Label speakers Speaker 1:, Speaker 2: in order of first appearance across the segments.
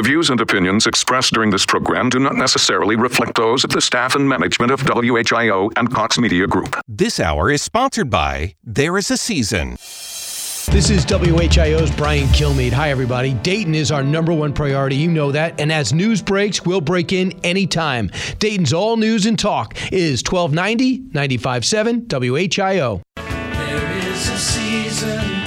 Speaker 1: The views and opinions expressed during this program do not necessarily reflect those of the staff and management of WHIO and Cox Media Group.
Speaker 2: This hour is sponsored by There Is a Season.
Speaker 3: This is WHIO's Brian Kilmeade. Hi, everybody. Dayton is our number one priority. You know that. And as news breaks, we'll break in anytime. Dayton's all news and talk is 1290 957 WHIO.
Speaker 4: There is a season,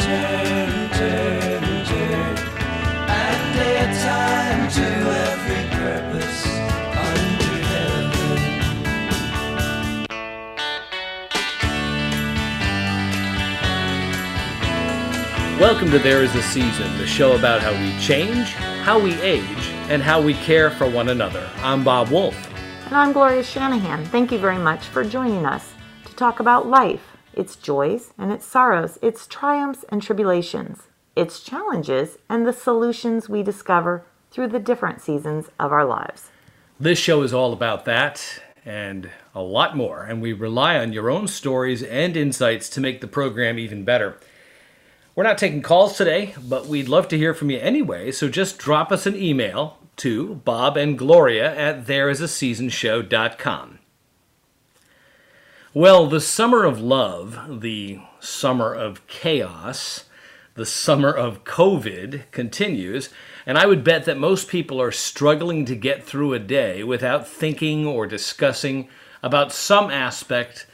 Speaker 5: Welcome to There Is a Season, the show about how we change, how we age, and how we care for one another. I'm Bob Wolf.
Speaker 6: And I'm Gloria Shanahan. Thank you very much for joining us to talk about life, its joys and its sorrows, its triumphs and tribulations, its challenges, and the solutions we discover through the different seasons of our lives.
Speaker 5: This show is all about that and a lot more, and we rely on your own stories and insights to make the program even better. We're not taking calls today, but we'd love to hear from you anyway, so just drop us an email to Bob and Gloria at thereisaseasonshow.com. Well, the summer of love, the summer of chaos, the summer of COVID continues, and I would bet that most people are struggling to get through a day without thinking or discussing about some aspect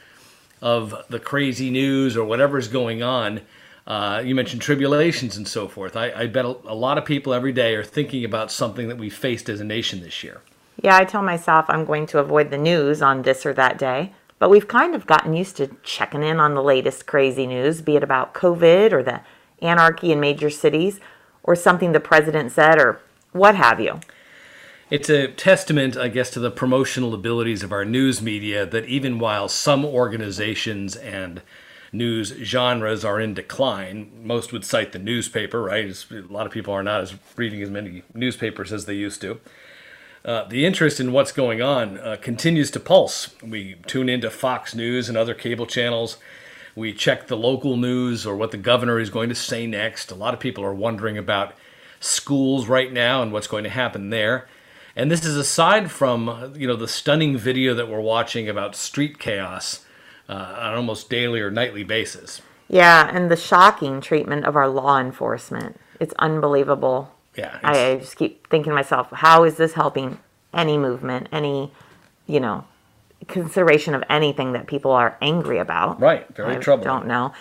Speaker 5: of the crazy news or whatever's going on. Uh, you mentioned tribulations and so forth. I, I bet a, a lot of people every day are thinking about something that we faced as a nation this year.
Speaker 6: Yeah, I tell myself I'm going to avoid the news on this or that day, but we've kind of gotten used to checking in on the latest crazy news, be it about COVID or the anarchy in major cities or something the president said or what have you.
Speaker 5: It's a testament, I guess, to the promotional abilities of our news media that even while some organizations and news genres are in decline, most would cite the newspaper, right? A lot of people are not as reading as many newspapers as they used to. Uh, the interest in what's going on uh, continues to pulse. We tune into Fox News and other cable channels. We check the local news or what the governor is going to say next. A lot of people are wondering about schools right now and what's going to happen there. And this is aside from you know the stunning video that we're watching about street chaos uh, on an almost daily or nightly basis.
Speaker 6: Yeah, and the shocking treatment of our law enforcement. It's unbelievable.
Speaker 5: Yeah,
Speaker 6: I, I just keep thinking to myself, how is this helping any movement, any, you know, consideration of anything that people are angry about?
Speaker 5: Right, very
Speaker 6: I
Speaker 5: troubling.
Speaker 6: don't know.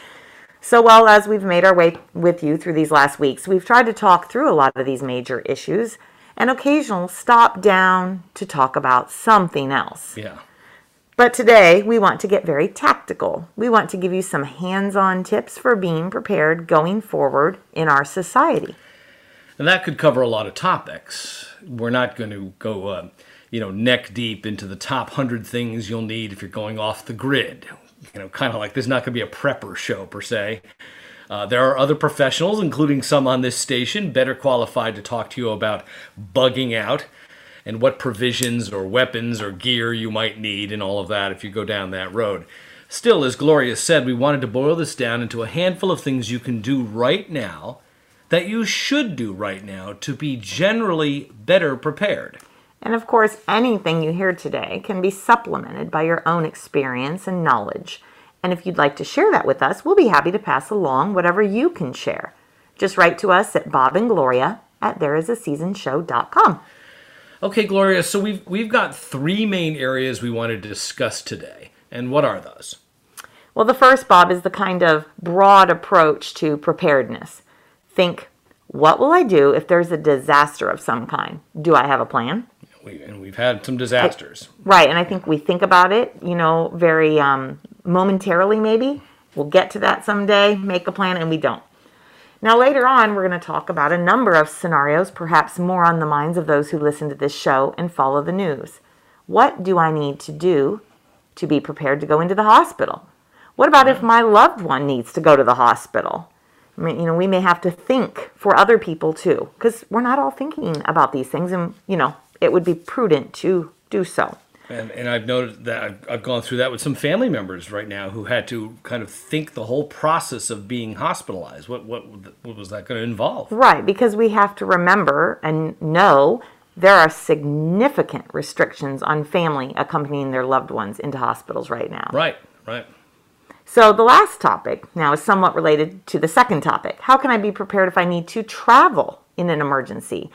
Speaker 6: So, well, as we've made our way with you through these last weeks, we've tried to talk through a lot of these major issues and occasional stop down to talk about something else.
Speaker 5: Yeah.
Speaker 6: But today we want to get very tactical. We want to give you some hands on tips for being prepared going forward in our society.
Speaker 5: And that could cover a lot of topics. We're not going to go, uh, you know, neck deep into the top hundred things you'll need if you're going off the grid. You know, kind of like there's not going to be a prepper show per se. Uh, there are other professionals, including some on this station, better qualified to talk to you about bugging out and what provisions or weapons or gear you might need and all of that if you go down that road. Still, as Gloria said, we wanted to boil this down into a handful of things you can do right now that you should do right now to be generally better prepared.
Speaker 6: And of course, anything you hear today can be supplemented by your own experience and knowledge. And if you'd like to share that with us, we'll be happy to pass along whatever you can share. Just write to us at Bob and Gloria at thereisaseasonshow.com.
Speaker 5: Okay, Gloria, so we've we've got three main areas we wanted to discuss today. And what are those?
Speaker 6: Well, the first, Bob, is the kind of broad approach to preparedness. Think, what will I do if there's a disaster of some kind? Do I have a plan?
Speaker 5: We, and we've had some disasters.
Speaker 6: Right, and I think we think about it, you know, very um, momentarily maybe. We'll get to that someday, make a plan, and we don't. Now, later on, we're going to talk about a number of scenarios, perhaps more on the minds of those who listen to this show and follow the news. What do I need to do to be prepared to go into the hospital? What about if my loved one needs to go to the hospital? I mean, you know, we may have to think for other people too, because we're not all thinking about these things, and you know, it would be prudent to do so.
Speaker 5: And, and I've noted that I've, I've gone through that with some family members right now who had to kind of think the whole process of being hospitalized. What what what was that going to involve?
Speaker 6: Right, because we have to remember and know there are significant restrictions on family accompanying their loved ones into hospitals right now.
Speaker 5: Right, right.
Speaker 6: So, the last topic now is somewhat related to the second topic. How can I be prepared if I need to travel in an emergency?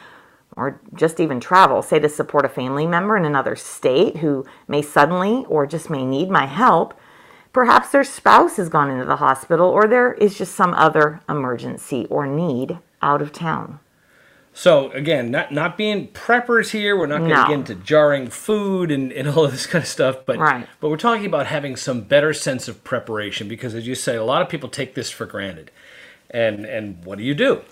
Speaker 6: Or just even travel, say to support a family member in another state who may suddenly or just may need my help. Perhaps their spouse has gone into the hospital, or there is just some other emergency or need out of town.
Speaker 5: So again, not not being preppers here. We're not going to
Speaker 6: No.
Speaker 5: get into jarring food and, and all of this kind of stuff. But
Speaker 6: Right.
Speaker 5: but we're talking about having some better sense of preparation because, as you say, a lot of people take this for granted. And and what do you do?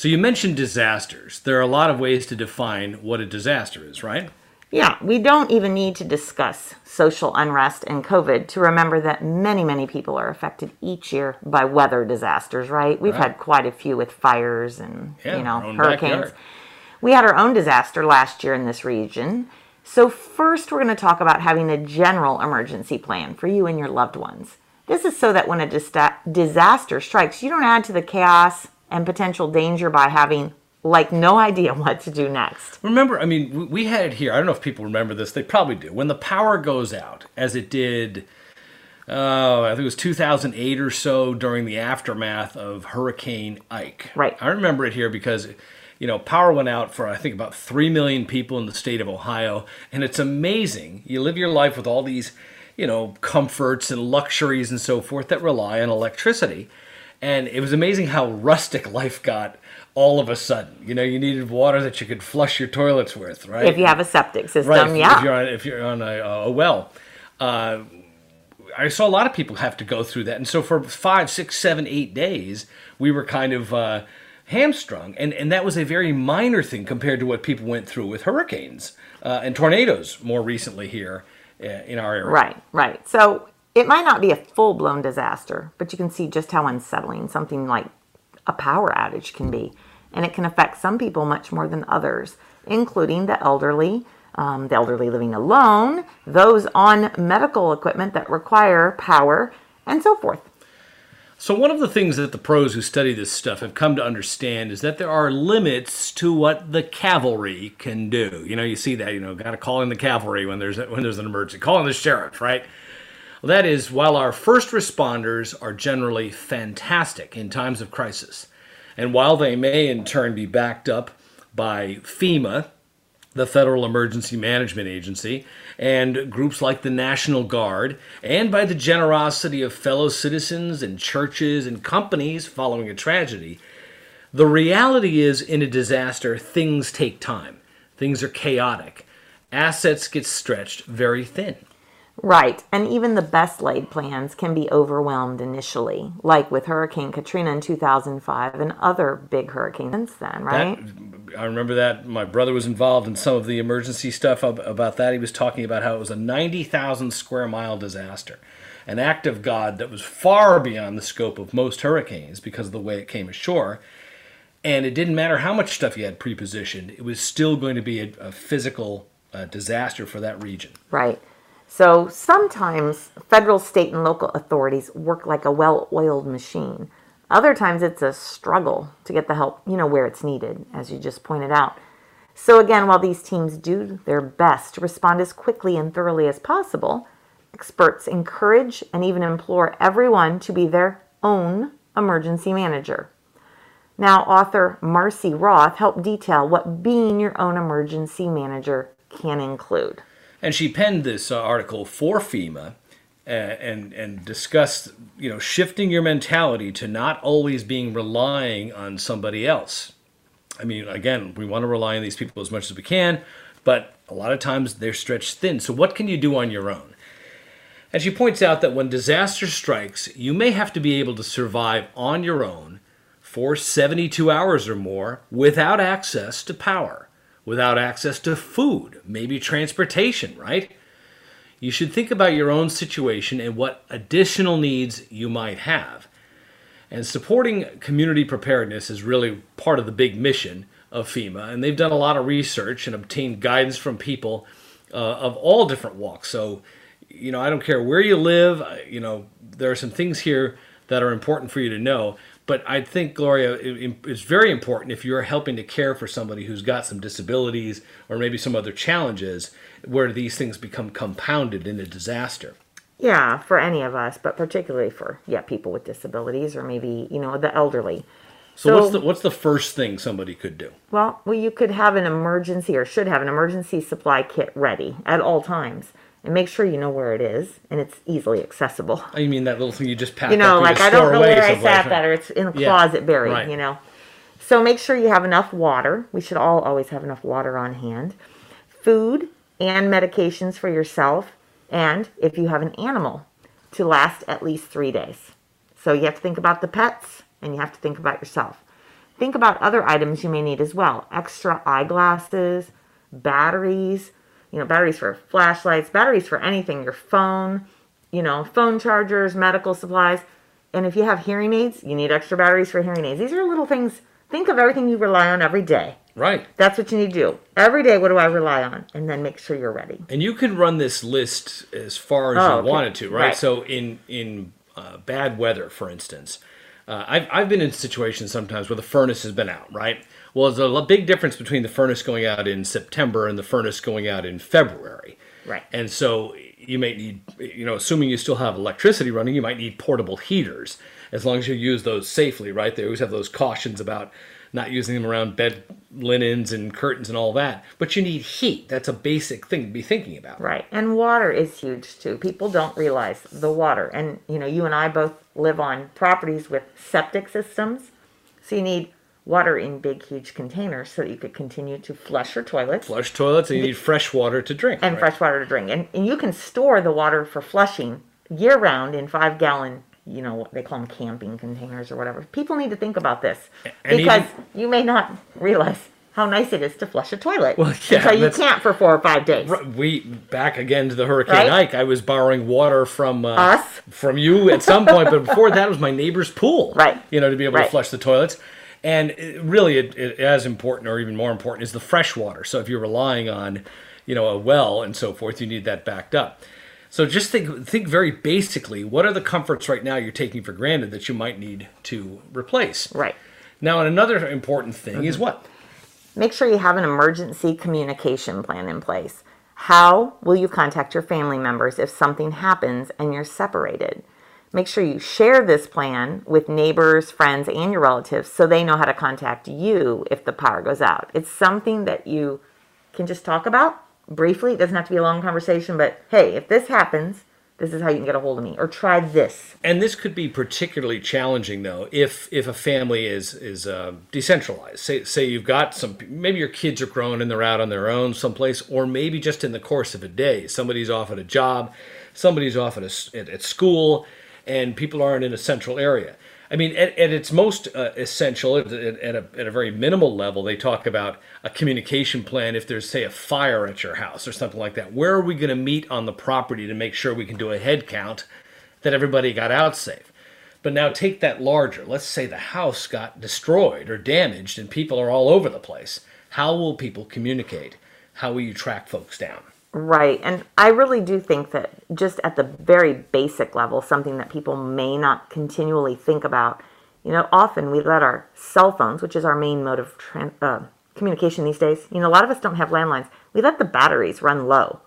Speaker 5: So you mentioned disasters. There are a lot of ways to define what a disaster is, right?
Speaker 6: Yeah, we don't even need to discuss social unrest and COVID to remember that many, many people are affected each year by weather disasters, right? We've had quite a few with fires and,
Speaker 5: Yeah,
Speaker 6: you know, hurricanes.
Speaker 5: backyard.
Speaker 6: We had our own disaster last year in this region. So, first, we're going to talk about having a general emergency plan for you and your loved ones. This is so that when a dista- disaster strikes, you don't add to the chaos and potential danger by having like no idea what to do next.
Speaker 5: Remember, I mean, we- had it here. I don't know if people remember this. They probably do. When the power goes out, as it did, oh, I think it was 2008 or so during the aftermath of Hurricane Ike.
Speaker 6: Right.
Speaker 5: I remember it here because, you know, power went out for, I think, about 3 million people in the state of Ohio. And it's amazing. You live your life with all these, you know, comforts and luxuries and so forth that rely on electricity. And it was amazing how rustic life got all of a sudden. You know, you needed water that you could flush your toilets with, right?
Speaker 6: If you have a septic system,
Speaker 5: right, if,
Speaker 6: yeah.
Speaker 5: if you're on if you're on a, a well. Uh, I saw a lot of people have to go through that, and so for five, six, seven, eight days, we were kind of uh, hamstrung, and and that was a very minor thing compared to what people went through with hurricanes uh, and tornadoes more recently here uh, in our area.
Speaker 6: Right, right. So it might not be a full blown disaster, but you can see just how unsettling something like a power outage can be. And it can affect some people much more than others, including the elderly, um, the elderly living alone, those on medical equipment that require power, and so forth.
Speaker 5: So one of the things that the pros who study this stuff have come to understand is that there are limits to what the cavalry can do. You know, you see that, you know, got to call in the cavalry when there's when there's an emergency. Call in the sheriff, right? Well, that is while our first responders are generally fantastic in times of crisis, and while they may in turn be backed up by FEMA, the Federal Emergency Management Agency, and groups like the National Guard, and by the generosity of fellow citizens and churches and companies following a tragedy, the reality is in a disaster, things take time. Things are chaotic. Assets get stretched very thin.
Speaker 6: Right, and even the best laid plans can be overwhelmed initially, like with Hurricane Katrina in 2005 and other big hurricanes since then, right?
Speaker 5: That, I remember that my brother was involved in some of the emergency stuff about that. He was talking about how it was a 90,000 square mile disaster, an act of God that was far beyond the scope of most hurricanes because of the way it came ashore. And it didn't matter how much stuff you had prepositioned, it was still going to be a, a physical uh, disaster for that region.
Speaker 6: Right. So sometimes federal, state, and local authorities work like a well oiled machine. Other times it's a struggle to get the help, you know, where it's needed, as you just pointed out. So, again, while these teams do their best to respond as quickly and thoroughly as possible, experts encourage and even implore everyone to be their own emergency manager. Now, author Marcie Roth helped detail what being your own emergency manager can include.
Speaker 5: And she penned this uh, article for FEMA uh, and and discussed you know shifting your mentality to not always being relying on somebody else. I mean, again, we want to rely on these people as much as we can, but a lot of times they're stretched thin. So what can you do on your own? And she points out that when disaster strikes, you may have to be able to survive on your own for 72 hours or more without access to power, without access to food, maybe transportation, right? You should think about your own situation and what additional needs you might have. And supporting community preparedness is really part of the big mission of FEMA. And they've done a lot of research and obtained guidance from people uh, of all different walks. So, you know, I don't care where you live. You know, there are some things here that are important for you to know. But I think, Gloria, it- it- it's very important if you're helping to care for somebody who's got some disabilities or maybe some other challenges where these things become compounded in a disaster.
Speaker 6: Yeah, for any of us, but particularly for yeah people with disabilities or maybe you know the elderly.
Speaker 5: So, what's the what's the first thing somebody could do?
Speaker 6: Well, well, you could have an emergency or should have an emergency supply kit ready at all times, and make sure you know where it is and it's easily accessible.
Speaker 5: Oh, I mean that little thing you just pack
Speaker 6: You know, like I don't know where I sat that, or it's in a
Speaker 5: Yeah,
Speaker 6: closet buried.
Speaker 5: right.
Speaker 6: You know, so make sure you have enough water. We should all always have enough water on hand. Food and medications for yourself, and if you have an animal, to last at least three days. So you have to think about the pets and you have to think about yourself. Think about other items you may need as well extra eyeglasses, batteries, you know, batteries for flashlights, batteries for anything, your phone, you know, phone chargers, medical supplies. And if you have hearing aids, you need extra batteries for hearing aids. These are little things. Think of everything you rely on every day.
Speaker 5: Right.
Speaker 6: That's what you need to do. Every day, what do I rely on? And then make sure you're ready.
Speaker 5: And you can run this list as far as
Speaker 6: Oh,
Speaker 5: you
Speaker 6: okay.
Speaker 5: wanted to, right?
Speaker 6: Right.
Speaker 5: So in in uh, bad weather, for instance, uh, I've I've been in situations sometimes where the furnace has been out, right? Well, there's a big difference between the furnace going out in September and the furnace going out in February.
Speaker 6: Right.
Speaker 5: And so you may need, you know, assuming you still have electricity running, you might need portable heaters as long as you use those safely, right? They always have those cautions about not using them around bed linens and curtains and all that. But you need heat. That's a basic thing to be thinking about.
Speaker 6: Right. And water is huge too. People don't realize the water. And, you know, you and I both live on properties with septic systems. So you need water in big, huge containers so that you could continue to flush your toilets
Speaker 5: Flush toilets and you need fresh water to drink.
Speaker 6: and
Speaker 5: right?
Speaker 6: fresh water to drink. And, and you can store the water for flushing year round in five gallon, you know, what they call them camping containers or whatever. People need to think about this
Speaker 5: and
Speaker 6: because
Speaker 5: even-
Speaker 6: you may not realize how nice it is to flush a toilet
Speaker 5: Well, yeah,
Speaker 6: until you can't for four or five days.
Speaker 5: We back again to the Hurricane
Speaker 6: Right?
Speaker 5: Ike. I was borrowing water from uh,
Speaker 6: Us?
Speaker 5: from you at some point, but before that it was my neighbor's pool.
Speaker 6: Right.
Speaker 5: You know, to be able to flush the toilets. And it, really, it, it, as important or even more important is the fresh water. So if you're relying on, you know, a well and so forth, you need that backed up. So just think think very basically. What are the comforts right now you're taking for granted that you might need to replace?
Speaker 6: Right.
Speaker 5: Now, and another important thing is mm-hmm. what?
Speaker 6: Make sure you have an emergency communication plan in place. How will you contact your family members if something happens and you're separated? Make sure you share this plan with neighbors, friends, and your relatives so they know how to contact you if the power goes out. It's something that you can just talk about briefly. It doesn't have to be a long conversation, but hey, if this happens, this is how you can get a hold of me. Or try this.
Speaker 5: And this could be particularly challenging, though, if if a family is is uh, decentralized. Say say you've got some, maybe your kids are grown and they're out on their own someplace, or maybe just in the course of a day, somebody's off at a job, somebody's off at a at, at school, and people aren't in a central area. I mean, at, at its most uh, essential, at, at, a, at a very minimal level, they talk about a communication plan if there's, say, a fire at your house or something like that. Where are we going to meet on the property to make sure we can do a head count that everybody got out safe? But now take that larger. Let's say the house got destroyed or damaged and people are all over the place. How will people communicate? How will you track folks down?
Speaker 6: Right. And I really do think that just at the very basic level, something that people may not continually think about, you know, often we let our cell phones, which is our main mode of uh, communication these days, you know, a lot of us don't have landlines. We let the batteries run low.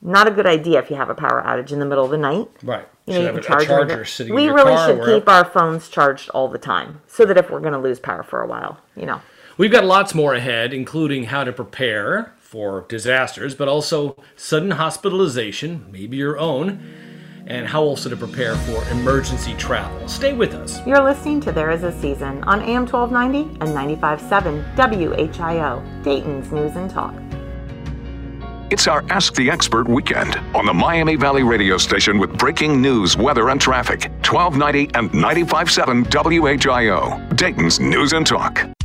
Speaker 6: Not a good idea if you have a power outage in the middle of the night.
Speaker 5: Right.
Speaker 6: You
Speaker 5: Should
Speaker 6: know, you
Speaker 5: have
Speaker 6: can charge
Speaker 5: charger sitting
Speaker 6: we really should keep our phones charged all the time so that if we're going to lose power for a while, you know.
Speaker 5: We've got lots more ahead, including how to prepare for disasters, but also sudden hospitalization, maybe your own, and how also to prepare for emergency travel. Stay with us.
Speaker 6: You're listening to There Is a Season on AM 1290 and 95.7 WHIO, Dayton's News and Talk.
Speaker 1: It's our Ask the Expert weekend on the Miami Valley radio station with breaking news, weather, and traffic. 1290 and 95.7 WHIO, Dayton's News and Talk.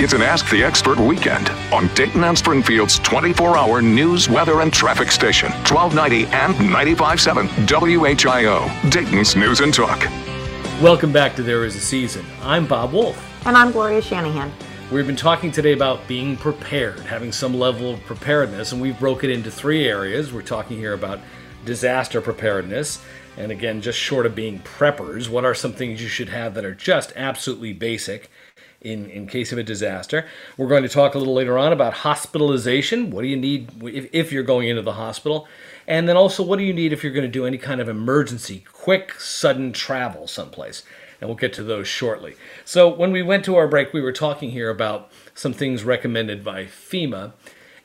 Speaker 1: It's an Ask the Expert weekend on Dayton and Springfield's 24 hour news, weather, and traffic station. 1290 and 95.7 WHIO, Dayton's News and Talk.
Speaker 5: Welcome back to There Is a Season. I'm Bob Wolf.
Speaker 6: And I'm Gloria Shanahan.
Speaker 5: We've been talking today about being prepared, having some level of preparedness, and we've broken it into three areas. We're talking here about disaster preparedness, and again, just short of being preppers, what are some things you should have that are just absolutely basic in, in case of a disaster? We're going to talk a little later on about hospitalization. What do you need if, if you're going into the hospital? And then also, what do you need if you're going to do any kind of emergency, quick, sudden travel someplace? and we'll get to those shortly. So, when we went to our break, we were talking here about some things recommended by FEMA,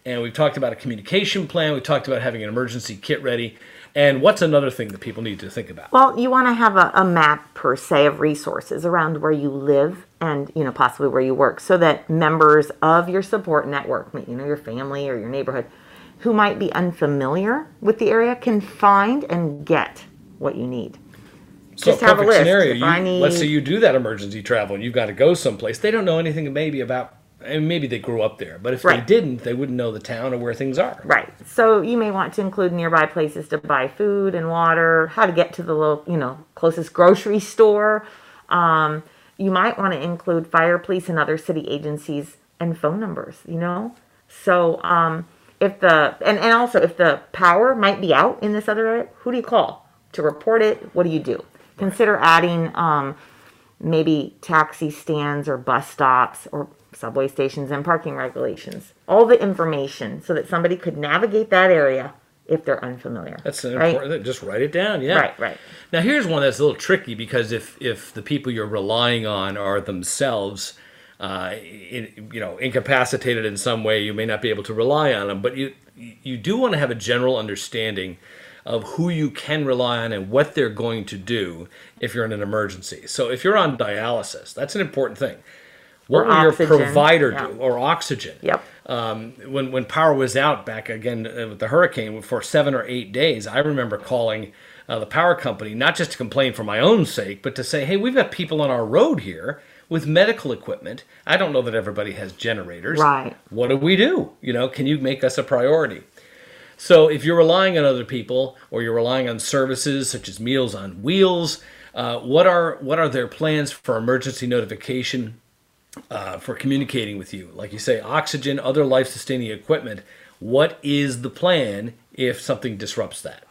Speaker 5: and we've talked about a communication plan, we talked about having an emergency kit ready. And what's another thing that people need to think about?
Speaker 6: Well, you want to have a, a map per se of resources around where you live and you know possibly where you work, so that members of your support network, you know your family or your neighborhood, who might be unfamiliar with the area, can find and get what you need.
Speaker 5: So
Speaker 6: Just have a
Speaker 5: perfect
Speaker 6: list.
Speaker 5: scenario. You,
Speaker 6: need-
Speaker 5: Let's say you do that emergency travel and you've got to go someplace. They don't know anything maybe about, and maybe they grew up there, but if they didn't, they wouldn't know the town or where things are.
Speaker 6: Right. So you may want to include nearby places to buy food and water, how to get to the lo- you know closest grocery store. Um, you might want to include fire, police, and other city agencies and phone numbers. You know, so um, if the and, and also if the power might be out in this other area, who do you call to report it? What do you do? Consider adding um, maybe taxi stands or bus stops or subway stations and parking regulations. All the information so that somebody could navigate that area if they're unfamiliar.
Speaker 5: That's an
Speaker 6: right?
Speaker 5: important. Just write it down. Yeah.
Speaker 6: Right, right.
Speaker 5: Now here's one that's a little tricky because if if the people you're relying on are themselves, uh, in, you know, incapacitated in some way, you may not be able to rely on them. But you you do want to have a general understanding of who you can rely on and what they're going to do if you're in an emergency. So if you're on dialysis, that's an important thing. What
Speaker 6: Or
Speaker 5: will your provider
Speaker 6: yeah.
Speaker 5: do? Or oxygen?
Speaker 6: Yep.
Speaker 5: um, when when power was out back again uh, with the hurricane for seven or eight days, I remember calling uh, the power company not just to complain for my own sake, but to say, "Hey, we've got people on our road here with medical equipment. I don't know that everybody has generators.
Speaker 6: Right.
Speaker 5: What do we do? You know, can you make us a priority?" So if you're relying on other people or you're relying on services such as Meals on Wheels, uh, what are what are their plans for emergency notification uh, for communicating with you? Like you say, oxygen, other life-sustaining equipment. What is the plan if something disrupts that?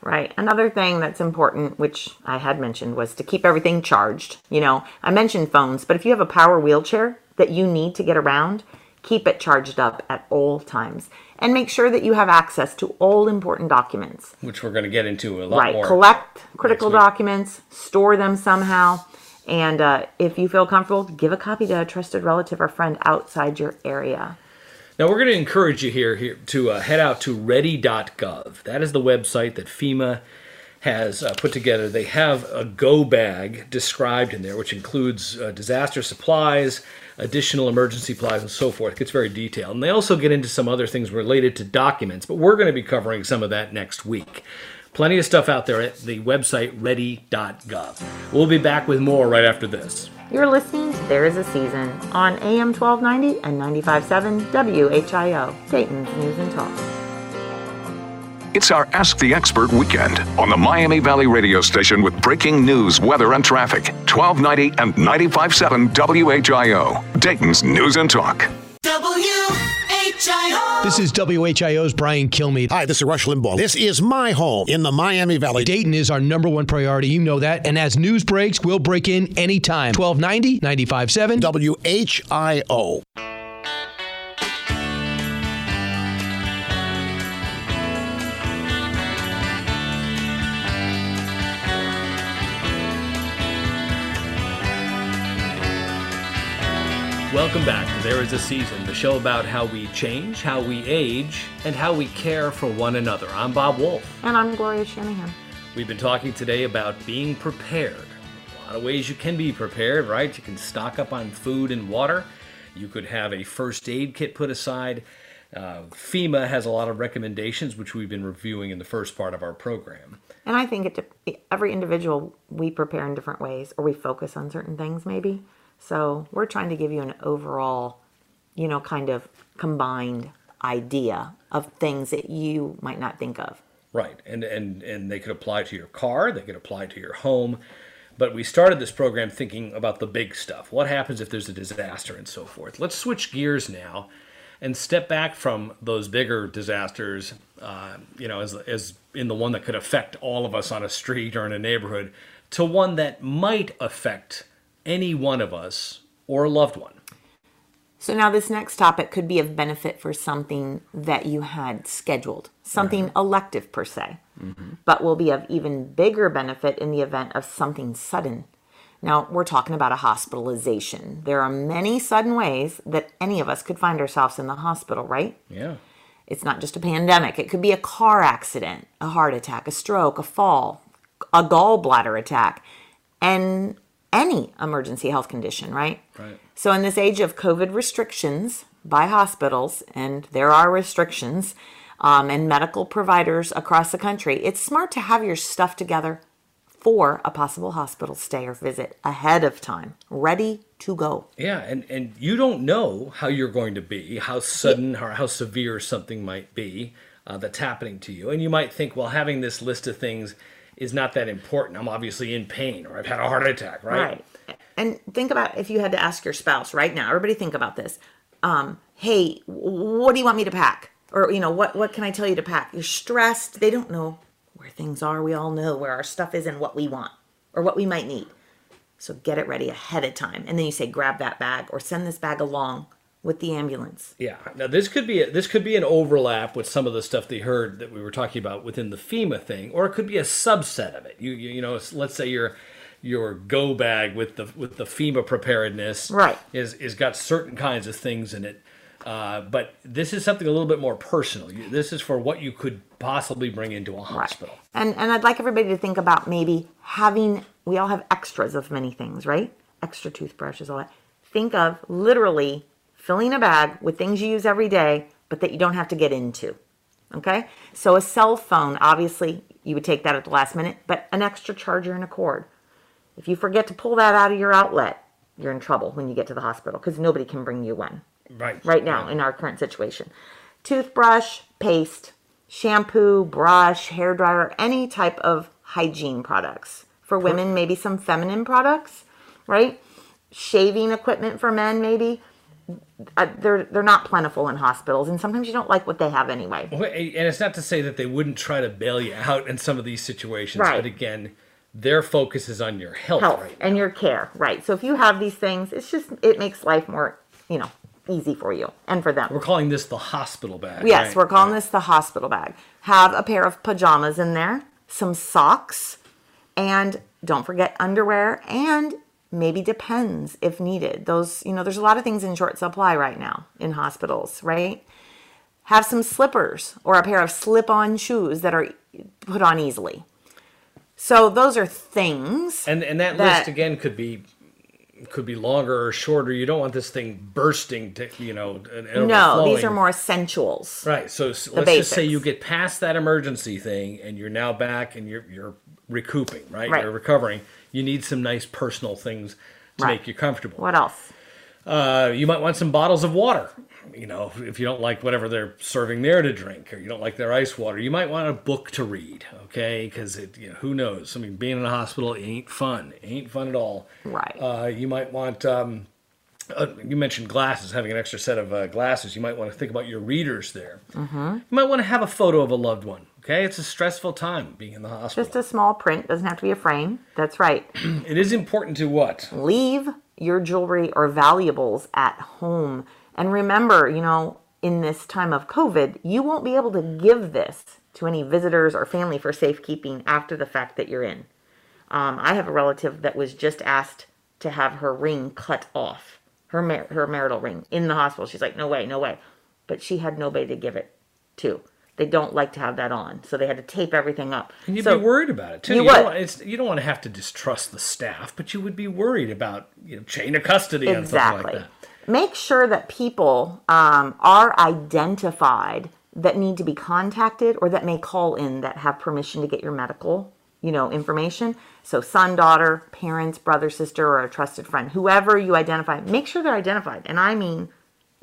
Speaker 6: Right. Another thing that's important, which I had mentioned, was to keep everything charged. You know, I mentioned phones, but if you have a power wheelchair that you need to get around, keep it charged up at all times. And make sure that you have access to all important documents.
Speaker 5: Which we're going to get into a lot
Speaker 6: right
Speaker 5: more.
Speaker 6: collect critical documents store them somehow and uh, if you feel comfortable give a copy to a trusted relative or friend outside your area
Speaker 5: Now we're going to encourage you here, here to uh, head out to ready.gov. That is the website that FEMA has uh, put together. They have a go bag described in there, which includes uh, disaster supplies, additional emergency supplies, and so forth. It gets very detailed. And they also get into some other things related to documents, but we're going to be covering some of that next week. Plenty of stuff out there at the website ready.gov. We'll be back with more right after this.
Speaker 6: you're listening to there is a season on am 1290 and 957 whio dayton's news and talk
Speaker 1: It's our Ask the Expert weekend on the Miami Valley radio station with breaking news, weather, and traffic. 1290 and 95.7 WHIO, Dayton's News and Talk.
Speaker 4: WHIO.
Speaker 3: This is WHIO's Brian Kilmeade.
Speaker 7: Hi, this is Rush Limbaugh. This is my home in the Miami Valley.
Speaker 3: Dayton is our number one priority. You know that. And as news breaks, we'll break in anytime. 1290, 95.7.
Speaker 7: WHIO.
Speaker 5: Welcome back to There Is a Season, the show about how we change, how we age, and how we care for one another. I'm Bob Wolf.
Speaker 6: and i'm gloria shanahan
Speaker 5: We've been talking today about being prepared. A lot of ways you can be prepared, right? You can stock up on food and water. You could have a first aid kit put aside. Uh, FEMA has a lot of recommendations, which we've been reviewing in the first part of our program.
Speaker 6: and i think it de- every individual we prepare in different ways or we focus on certain things maybe so we're trying to give you an overall you know kind of combined idea of things that you might not think of
Speaker 5: Right, and and and they could apply to your car, they could apply to your home, But we started this program thinking about the big stuff. What happens if there's a disaster and so forth? Let's switch gears now and step back from those bigger disasters, uh, you know, as, as in the one that could affect all of us on a street or in a neighborhood, to one that might affect any one of us or a loved one.
Speaker 6: So now this next topic could be of benefit for something that you had scheduled, something mm-hmm. elective per se, mm-hmm. but will be of even bigger benefit in the event of something sudden. Now, we're talking about a hospitalization. There are many sudden ways that any of us could find ourselves in the hospital, right?
Speaker 5: Yeah.
Speaker 6: It's not just a pandemic. It could be a car accident, a heart attack, a stroke, a fall, a gallbladder attack, and any emergency health condition, right?
Speaker 5: Right.
Speaker 6: So, in this age of COVID restrictions by hospitals, and there are restrictions, um, and medical providers across the country, it's smart to have your stuff together for a possible hospital stay or visit ahead of time, ready to go.
Speaker 5: Yeah, and, and you don't know how you're going to be, how sudden or how severe something might be uh, that's happening to you. And you might think, well, having this list of things is not that important. I'm obviously in pain or I've had a heart attack, right?
Speaker 6: Right. And think about if you had to ask your spouse right now. Everybody think about this. Um, hey, what do you want me to pack? Or you know, what what can I tell you to pack? You're stressed. They don't know where things are. We all know where our stuff is and what we want or what we might need. So get it ready ahead of time. And then you say grab that bag or send this bag along with the ambulance.
Speaker 5: Yeah. Now this could be a, this could be an overlap with some of the stuff they heard that we were talking about within the FEMA thing, or it could be a subset of it. You you, you know, let's say your your go bag with the with the FEMA preparedness
Speaker 6: Right.
Speaker 5: is is got certain kinds of things in it. Uh, but this is something a little bit more personal. This is for what you could possibly bring into a hospital.
Speaker 6: And and I'd like everybody to think about maybe having we all have extras of many things, right? Extra toothbrushes, all that. Think of literally filling a bag with things you use every day, but that you don't have to get into. Okay? So a cell phone, obviously, you would take that at the last minute, but an extra charger and a cord. If you forget to pull that out of your outlet, you're in trouble when you get to the hospital because nobody can bring you one
Speaker 5: Right.
Speaker 6: right now in our current situation. Toothbrush, paste, shampoo, brush, hair dryer, any type of hygiene products. For women, maybe some feminine products, right? Shaving equipment for men, maybe. Uh, they're they're not plentiful in hospitals, and sometimes you don't like what they have anyway.
Speaker 5: And it's not to say that they wouldn't try to bail you out in some of these situations,
Speaker 6: Right.
Speaker 5: but again, their focus is on your health,
Speaker 6: Health
Speaker 5: right
Speaker 6: and your care, right? So if you have these things, it's just it makes life more, you know, easy for you and for them.
Speaker 5: We're calling this the hospital bag.
Speaker 6: Yes,
Speaker 5: right?
Speaker 6: we're calling this the hospital bag. Have a pair of pajamas in there, some socks, and don't forget underwear and maybe depends if needed. Those, you know, there's a lot of things in short supply right now in hospitals, right? Have some slippers or a pair of slip on shoes that are put on easily. So those are things.
Speaker 5: And and that,
Speaker 6: that-
Speaker 5: list again could be could be longer or shorter. You don't want this thing bursting to you know.
Speaker 6: no, these are more essentials.
Speaker 5: Right. So let's just say you get past that emergency thing and you're now back and you're you're recouping, right?
Speaker 6: Right.
Speaker 5: You're recovering. You need some nice personal things to
Speaker 6: Right.
Speaker 5: make you comfortable.
Speaker 6: What else?
Speaker 5: Uh, you might want some bottles of water. You know, if you don't like whatever they're serving there to drink, or you don't like their ice water, you might want a book to read. Okay, because it, you know, who knows? I mean, being in a hospital ain't fun. Ain't fun at all.
Speaker 6: Right.
Speaker 5: Uh, you might want. Um, uh, you mentioned glasses, having an extra set of uh, glasses. You might want to think about your readers there. Mm-hmm. You might want to have a photo of a loved one. Okay, it's a stressful time being in the hospital.
Speaker 6: Just a small print, doesn't have to be a frame. That's right.
Speaker 5: it is important to what?
Speaker 6: leave your jewelry or valuables at home. And remember, you know, in this time of COVID, you won't be able to give this to any visitors or family for safekeeping after the fact that you're in. Um, I have a relative that was just asked to have her ring cut off, her mar- her marital ring in the hospital. She's like, no way, no way. But she had nobody to give it to. They don't like to have that on, so they had to tape everything up.
Speaker 5: And you'd
Speaker 6: so,
Speaker 5: be worried about it too.
Speaker 6: You
Speaker 5: You, don't, want- it's, you don't want to have to distrust the staff, but you would be worried about you know chain of custody and something
Speaker 6: Exactly.
Speaker 5: like that.
Speaker 6: Make sure that people um, are identified that need to be contacted or that may call in that have permission to get your medical, you know, information. So son, daughter, parents, brother, sister, or a trusted friend, whoever you identify, make sure they're identified. And I mean,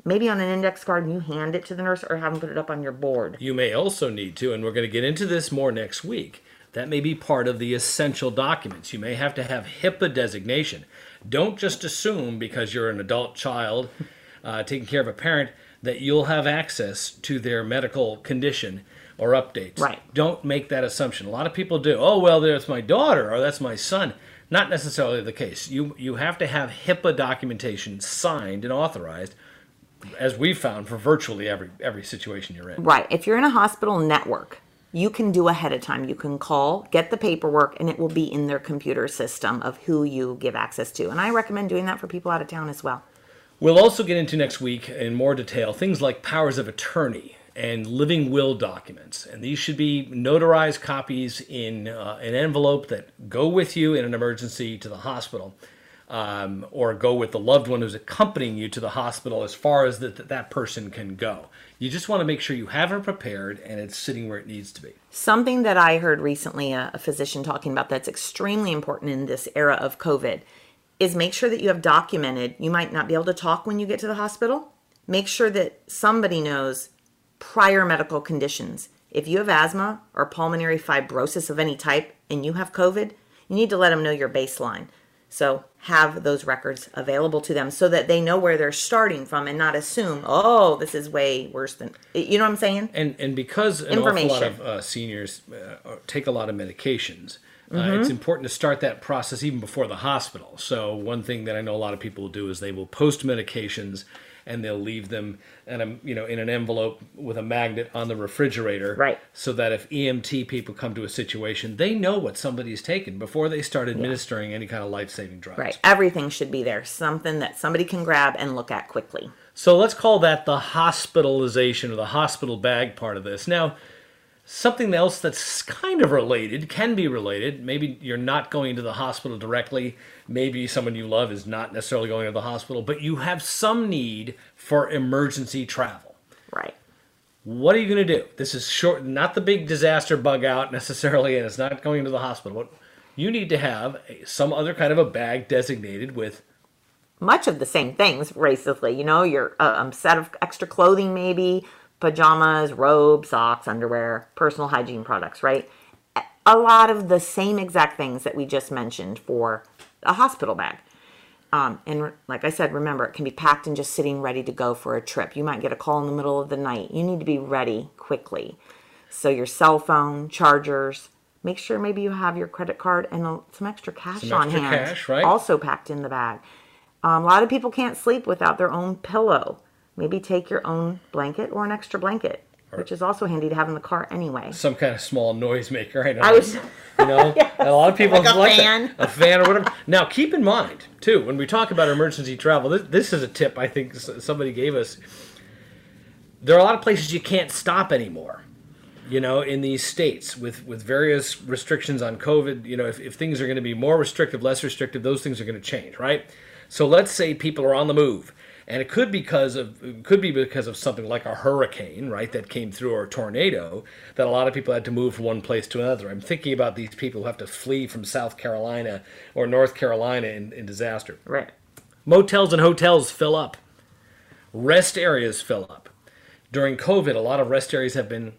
Speaker 6: maybe on an index card and you hand it to the nurse or have them put it up on your board.
Speaker 5: You may also need to, and we're going to get into this more next week. That may be part of the essential documents. You may have to have HIPAA designation. Don't just assume because you're an adult child uh, taking care of a parent that you'll have access to their medical condition or updates.
Speaker 6: Right.
Speaker 5: Don't make that assumption. A lot of people do. Oh well, that's my daughter or that's my son. Not necessarily the case. You you have to have HIPAA documentation signed and authorized, as we've found for virtually every every situation you're in.
Speaker 6: Right. If you're in a hospital network, you can do ahead of time. You can call, get the paperwork, and it will be in their computer system of who you give access to. And I recommend doing that for people out of town as well.
Speaker 5: We'll also get into next week in more detail things like powers of attorney and living will documents. And these should be notarized copies in uh, an envelope that go with you in an emergency to the hospital. Um, or go with the loved one who's accompanying you to the hospital as far as that that person can go. You just want to make sure you have it prepared and it's sitting where it needs to be.
Speaker 6: Something that I heard recently a, a physician talking about that's extremely important in this era of COVID is make sure that you have documented. You might not be able to talk when you get to the hospital. Make sure that somebody knows prior medical conditions. If you have asthma or pulmonary fibrosis of any type and you have COVID, you need to let them know your baseline. So have those records available to them so that they know where they're starting from and not assume, oh, this is way worse than you know what I'm saying?
Speaker 5: And and because an awful lot of uh, seniors uh, take a lot of medications, uh,
Speaker 6: Mm-hmm.
Speaker 5: it's important to start that process even before the hospital. So one thing that I know a lot of people will do is they will post medications and they'll leave them in a you know in an envelope with a magnet on the refrigerator,
Speaker 6: Right.
Speaker 5: So that if EMT people come to a situation, they know what somebody's taken before they start administering any kind of life saving drugs.
Speaker 6: Right. Everything should be there. Something that somebody can grab and look at quickly.
Speaker 5: So let's call that the hospitalization or the hospital bag part of this. Now, something else that's kind of related, can be related. Maybe you're not going to the hospital directly. Maybe someone you love is not necessarily going to the hospital, but you have some need for emergency travel.
Speaker 6: Right.
Speaker 5: What are you going to do? This is short, not the big disaster bug out necessarily, and it's not going to the hospital. But you need to have a, some other kind of a bag designated with
Speaker 6: Much of the same things, basically. You know, your uh, um, set of extra clothing, maybe pajamas, robes, socks, underwear, personal hygiene products, right? A lot of the same exact things that we just mentioned for a hospital bag. Um, and like I said, remember, it can be packed and just sitting ready to go for a trip. You might get a call in the middle of the night. You need to be ready quickly. So, your cell phone, chargers, make sure maybe you have your credit card and uh, some extra cash
Speaker 5: Some
Speaker 6: on
Speaker 5: extra
Speaker 6: hand.
Speaker 5: cash, right?
Speaker 6: Also packed in the bag. Um, a lot of people can't sleep without their own pillow. Maybe take your own blanket or an extra blanket, which is also handy to have in the car anyway.
Speaker 5: some kind of small noisemaker. I know.
Speaker 6: I was-
Speaker 5: you know, and a lot of people
Speaker 6: Like a
Speaker 5: that.
Speaker 6: fan.
Speaker 5: a fan or whatever. Now, keep in mind too when we talk about emergency travel. This, this is a tip I think somebody gave us. There are a lot of places you can't stop anymore. You know, in these states with with various restrictions on COVID. You know, if, if things are going to be more restrictive, less restrictive, those things are going to change, right? So let's say people are on the move and it could because of could be because of something like a hurricane, right, that came through or a tornado that a lot of people had to move from one place to another. I'm thinking about these people who have to flee from South Carolina or North Carolina in, in disaster.
Speaker 6: Right.
Speaker 5: Motels and hotels fill up. Rest areas fill up. During COVID, a lot of rest areas have been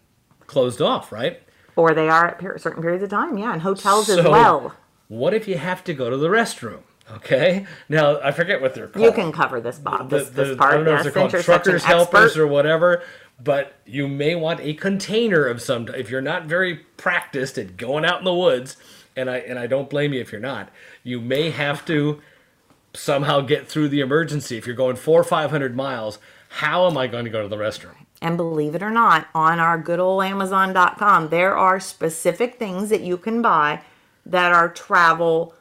Speaker 5: closed off, right?
Speaker 6: Or they are at certain periods of time, yeah, and hotels as well.
Speaker 5: What if you have to go to the restroom? Okay. Now I forget what they're called.
Speaker 6: You can cover this, Bob. This,
Speaker 5: the-
Speaker 6: this part,
Speaker 5: I don't know
Speaker 6: yes,
Speaker 5: if they're called
Speaker 6: since you're such an
Speaker 5: truckers, helpers, or whatever. But you may want a container of some. If you're not very practiced at going out in the woods, and I and I don't blame you if you're not, you may have to somehow get through the emergency. If you're going four or five hundred miles, how am I going to go to the restroom?
Speaker 6: And believe it or not, on our good old Amazon.com, there are specific things that you can buy that are travel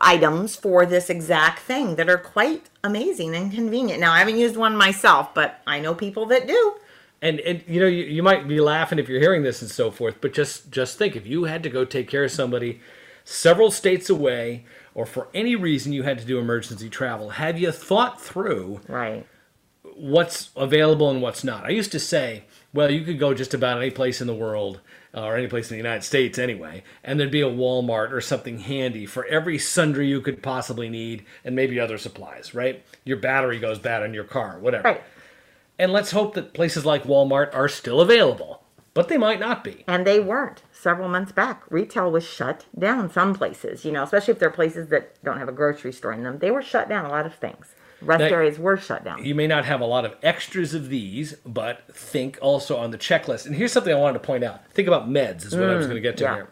Speaker 6: items for this exact thing that are quite amazing and convenient. Now, I haven't used one myself, but I know people that do.
Speaker 5: And, and you know you, you might be laughing if you're hearing this and so forth, but just just think if you had to go take care of somebody several states away, or for any reason you had to do emergency travel, have you thought through
Speaker 6: Right.
Speaker 5: what's available and what's not? I used to say, well, you could go just about any place in the world or any place in the United States anyway, and there'd be a Walmart or something handy for every sundry you could possibly need, and maybe other supplies. Right? Your battery goes bad in your car, whatever.
Speaker 6: Right.
Speaker 5: And let's hope that places like Walmart are still available. but they might not be.
Speaker 6: And they weren't several months back. Retail was shut down some places, you know, especially if they're places that don't have a grocery store in them. They were shut down, a lot of things. Rest areas were shut down.
Speaker 5: You may not have a lot of extras of these, but think also on the checklist. And here's something I wanted to point out. Think about meds, is what I was mm, going to get to
Speaker 6: yeah.
Speaker 5: here.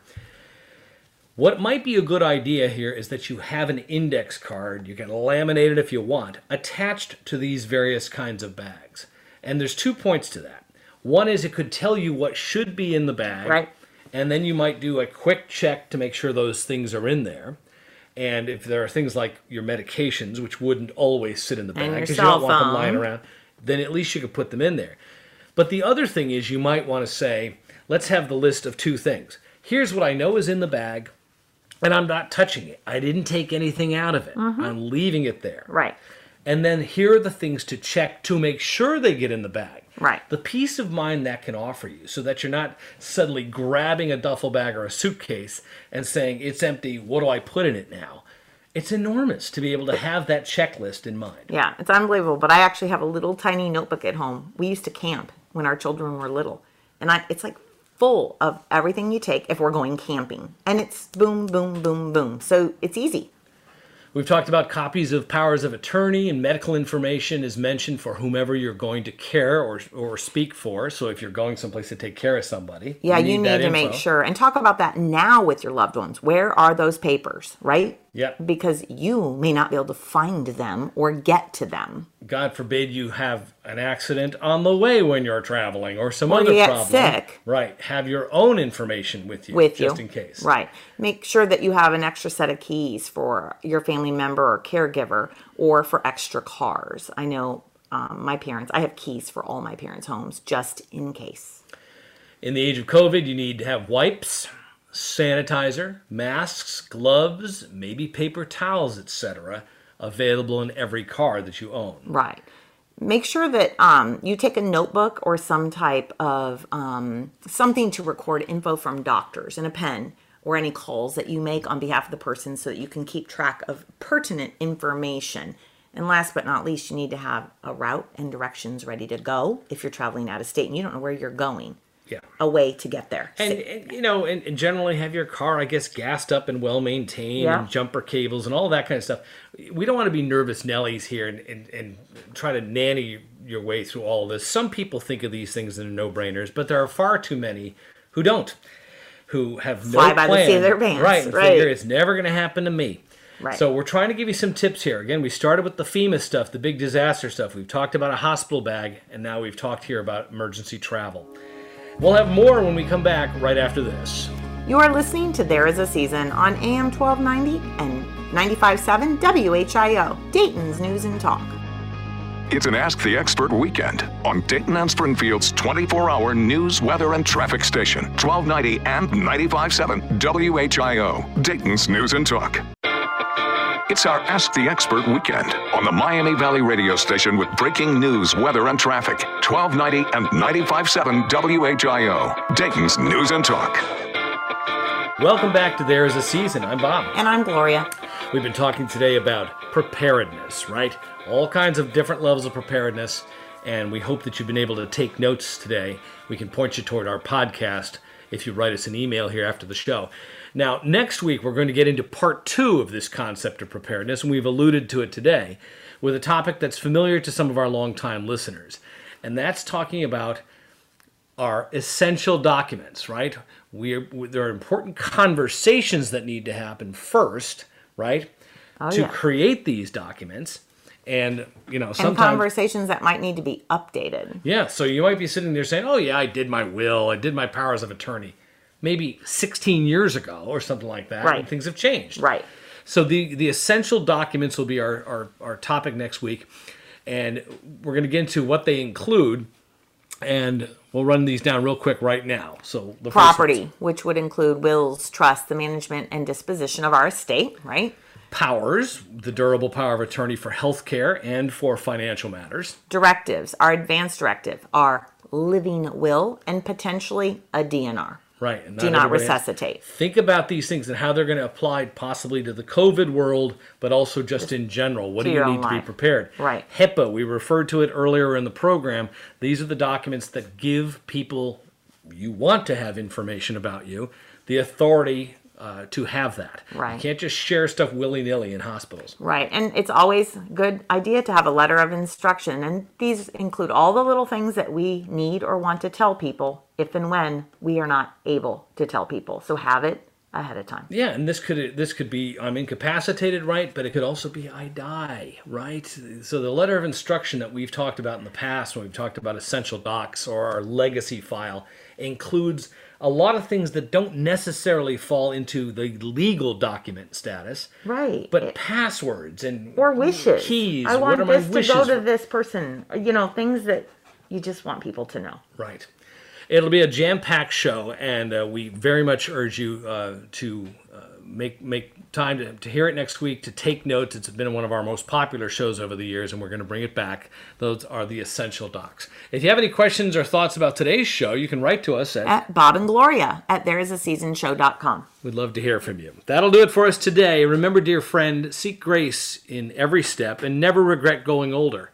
Speaker 5: What might be a good idea here is that you have an index card, you can laminate it if you want, attached to these various kinds of bags. And there's two points to that. One is it could tell you what should be in the bag.
Speaker 6: Right.
Speaker 5: And then you might do a quick check to make sure those things are in there. And if there are things like your medications, which wouldn't always sit in the bag because you don't want them lying around, then at least you could put them in there. But the other thing is you might want to say, let's have the list of two things. Here's what I know is in the bag, and I'm not touching it. I didn't take anything out of it. I'm leaving it there.
Speaker 6: Right.
Speaker 5: And then here are the things to check to make sure they get in the bag.
Speaker 6: Right.
Speaker 5: The peace of mind that can offer you so that you're not suddenly grabbing a duffel bag or a suitcase and saying, it's empty, what do I put in it now? It's enormous to be able to have that checklist in mind.
Speaker 6: Yeah, it's unbelievable. But I actually have a little tiny notebook at home. We used to camp when our children were little, and I it's like full of everything you take if we're going camping, and it's boom, boom, boom, boom. So it's easy.
Speaker 5: We've talked about copies of powers of attorney and medical information is mentioned for whomever you're going to care or, or speak for. So if you're going someplace to take care of somebody,
Speaker 6: Yeah, you need,
Speaker 5: that
Speaker 6: to make sure and talk about that now with your loved ones. Where are those papers, right?
Speaker 5: Yeah.
Speaker 6: Because you may not be able to find them or get to them.
Speaker 5: God forbid you have an accident on the way when you're traveling or some
Speaker 6: Or
Speaker 5: other
Speaker 6: you get
Speaker 5: problem.
Speaker 6: sick.
Speaker 5: Right. Have your own information with you.
Speaker 6: with you
Speaker 5: just in case.
Speaker 6: right make sure that you have an extra set of keys for your family member or caregiver or for extra cars i know um, my parents i have keys for all my parents homes just in case
Speaker 5: In the age of COVID, you need to have wipes, sanitizer, masks, gloves, maybe paper towels, etc., available in every car that you own.
Speaker 6: right make sure that um, you take a notebook or some type of um, something to record info from doctors and a pen or any calls that you make on behalf of the person so that you can keep track of pertinent information and last but not least you need to have a route and directions ready to go if you're traveling out of state and you don't know where you're going
Speaker 5: Yeah.
Speaker 6: a way to get there.
Speaker 5: And, and you know, and, and generally have your car, I guess, gassed up and well maintained,
Speaker 6: Yeah.
Speaker 5: and jumper cables and all that kind of stuff. We don't want to be nervous Nellies here and, and, and try to nanny your way through all this. Some people think of these things as no brainers, but there are far too many who don't, who have no
Speaker 6: Fly by the
Speaker 5: plan.
Speaker 6: seat of their pants,
Speaker 5: right?
Speaker 6: right.
Speaker 5: Figure it's never going to happen to me.
Speaker 6: Right.
Speaker 5: So we're trying to give you some tips here. Again, we started with the FEMA stuff, the big disaster stuff. We've talked about a hospital bag, and now we've talked here about emergency travel. We'll have more when we come back right after this.
Speaker 6: You are listening to There Is a Season on AM 1290 and 95.7 WHIO, Dayton's News and Talk.
Speaker 1: It's an Ask the Expert weekend on Dayton and Springfield's 24 hour news, weather, and traffic station, 1290 and 95.7 WHIO, Dayton's News and Talk. It's our Ask the Expert weekend on the Miami Valley radio station with breaking news, weather, and traffic, 1290 and 95.7 WHIO, Dayton's News and Talk.
Speaker 5: Welcome back to There Is a Season. I'm Bob.
Speaker 6: And I'm Gloria.
Speaker 5: We've been talking today about preparedness, right? All kinds of different levels of preparedness, and we hope that you've been able to take notes today. We can point you toward our podcast if you write us an email here after the show. Now, next week, we're going to get into part two of this concept of preparedness, and we've alluded to it today with a topic that's familiar to some of our longtime listeners, and that's talking about are essential documents, right? We're, there are important conversations that need to happen first, right?
Speaker 6: Oh,
Speaker 5: to
Speaker 6: yeah.
Speaker 5: create these documents. And, you know,
Speaker 6: And conversations that might need to be updated.
Speaker 5: Yeah, so you might be sitting there saying, oh, yeah, I did my will, I did my powers of attorney. Maybe 16 years ago or something like that.
Speaker 6: Right.
Speaker 5: And things have changed.
Speaker 6: Right.
Speaker 5: So the, the essential documents will be our, our, our topic next week. And we're going to get into what they include. And we'll run these down real quick right now. So the
Speaker 6: Property, which would include wills, trust the management and disposition of our estate, right?
Speaker 5: Powers, the durable power of attorney for healthcare and for financial matters.
Speaker 6: Directives, our advance directive, our living will, and potentially a DNR.
Speaker 5: Right. And
Speaker 6: Do not
Speaker 5: everybody has-
Speaker 6: resuscitate.
Speaker 5: Think about these things and how they're going to apply possibly to the COVID world, but also just in general. What do you need
Speaker 6: own
Speaker 5: to be prepared?
Speaker 6: Right.
Speaker 5: HIPAA, we referred to it earlier in the program. These are the documents that give people you want to have information about you, the authority uh, to have that.
Speaker 6: Right.
Speaker 5: You can't just share stuff willy nilly in hospitals.
Speaker 6: Right. And it's always a good idea to have a letter of instruction. And these include all the little things that we need or want to tell people if and when we are not able to tell people. So have it ahead of time.
Speaker 5: Yeah, and this could this could be I'm incapacitated, right? But it could also be I die, right? So the letter of instruction that we've talked about in the past when we've talked about essential docs or our legacy file includes a lot of things that don't necessarily fall into the legal document status,
Speaker 6: Right.
Speaker 5: but
Speaker 6: It-
Speaker 5: passwords and
Speaker 6: or wishes.
Speaker 5: keys.
Speaker 6: I want this to go to this person. You know, things that you just want people to know.
Speaker 5: Right. It'll be a jam-packed show, and uh, we very much urge you uh, to uh, make make time to, to hear it next week. To take notes. It's been one of our most popular shows over the years, and we're going to bring it back. Those are the essential docs. If you have any questions or thoughts about today's show, you can write to us at.
Speaker 6: At Bob and Gloria at thereisaseasonshow.com.
Speaker 5: We'd love to hear from you. That'll do it for us today. Remember, dear friend, seek grace in every step, and never regret going older.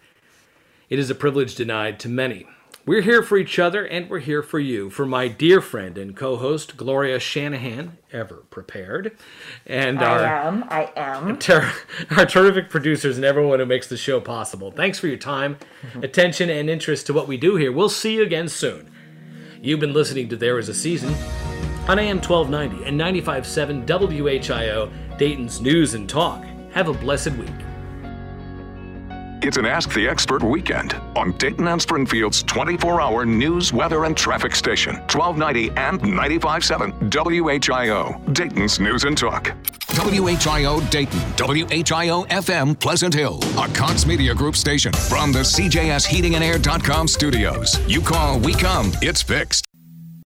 Speaker 5: It is a privilege denied to many. We're here for each other and we're here for you. For my dear friend and co host, Gloria Shanahan, ever prepared, and
Speaker 6: I
Speaker 5: our,
Speaker 6: am. I am.
Speaker 5: ter- our terrific producers and everyone who makes the show possible. Thanks for your time, mm-hmm. attention, and interest to what we do here. We'll see you again soon. You've been listening to There Is a Season on AM 1290 and 95.7 WHIO, Dayton's News and Talk. Have a blessed week.
Speaker 1: It's an Ask the Expert weekend on Dayton and Springfield's 24 hour news, weather, and traffic station, 1290 and 95.7 WHIO, Dayton's News and Talk.
Speaker 2: WHIO Dayton, WHIO FM Pleasant Hill, a Cox Media Group station from the CJS Heating and Air.com studios. You call, we come, it's fixed.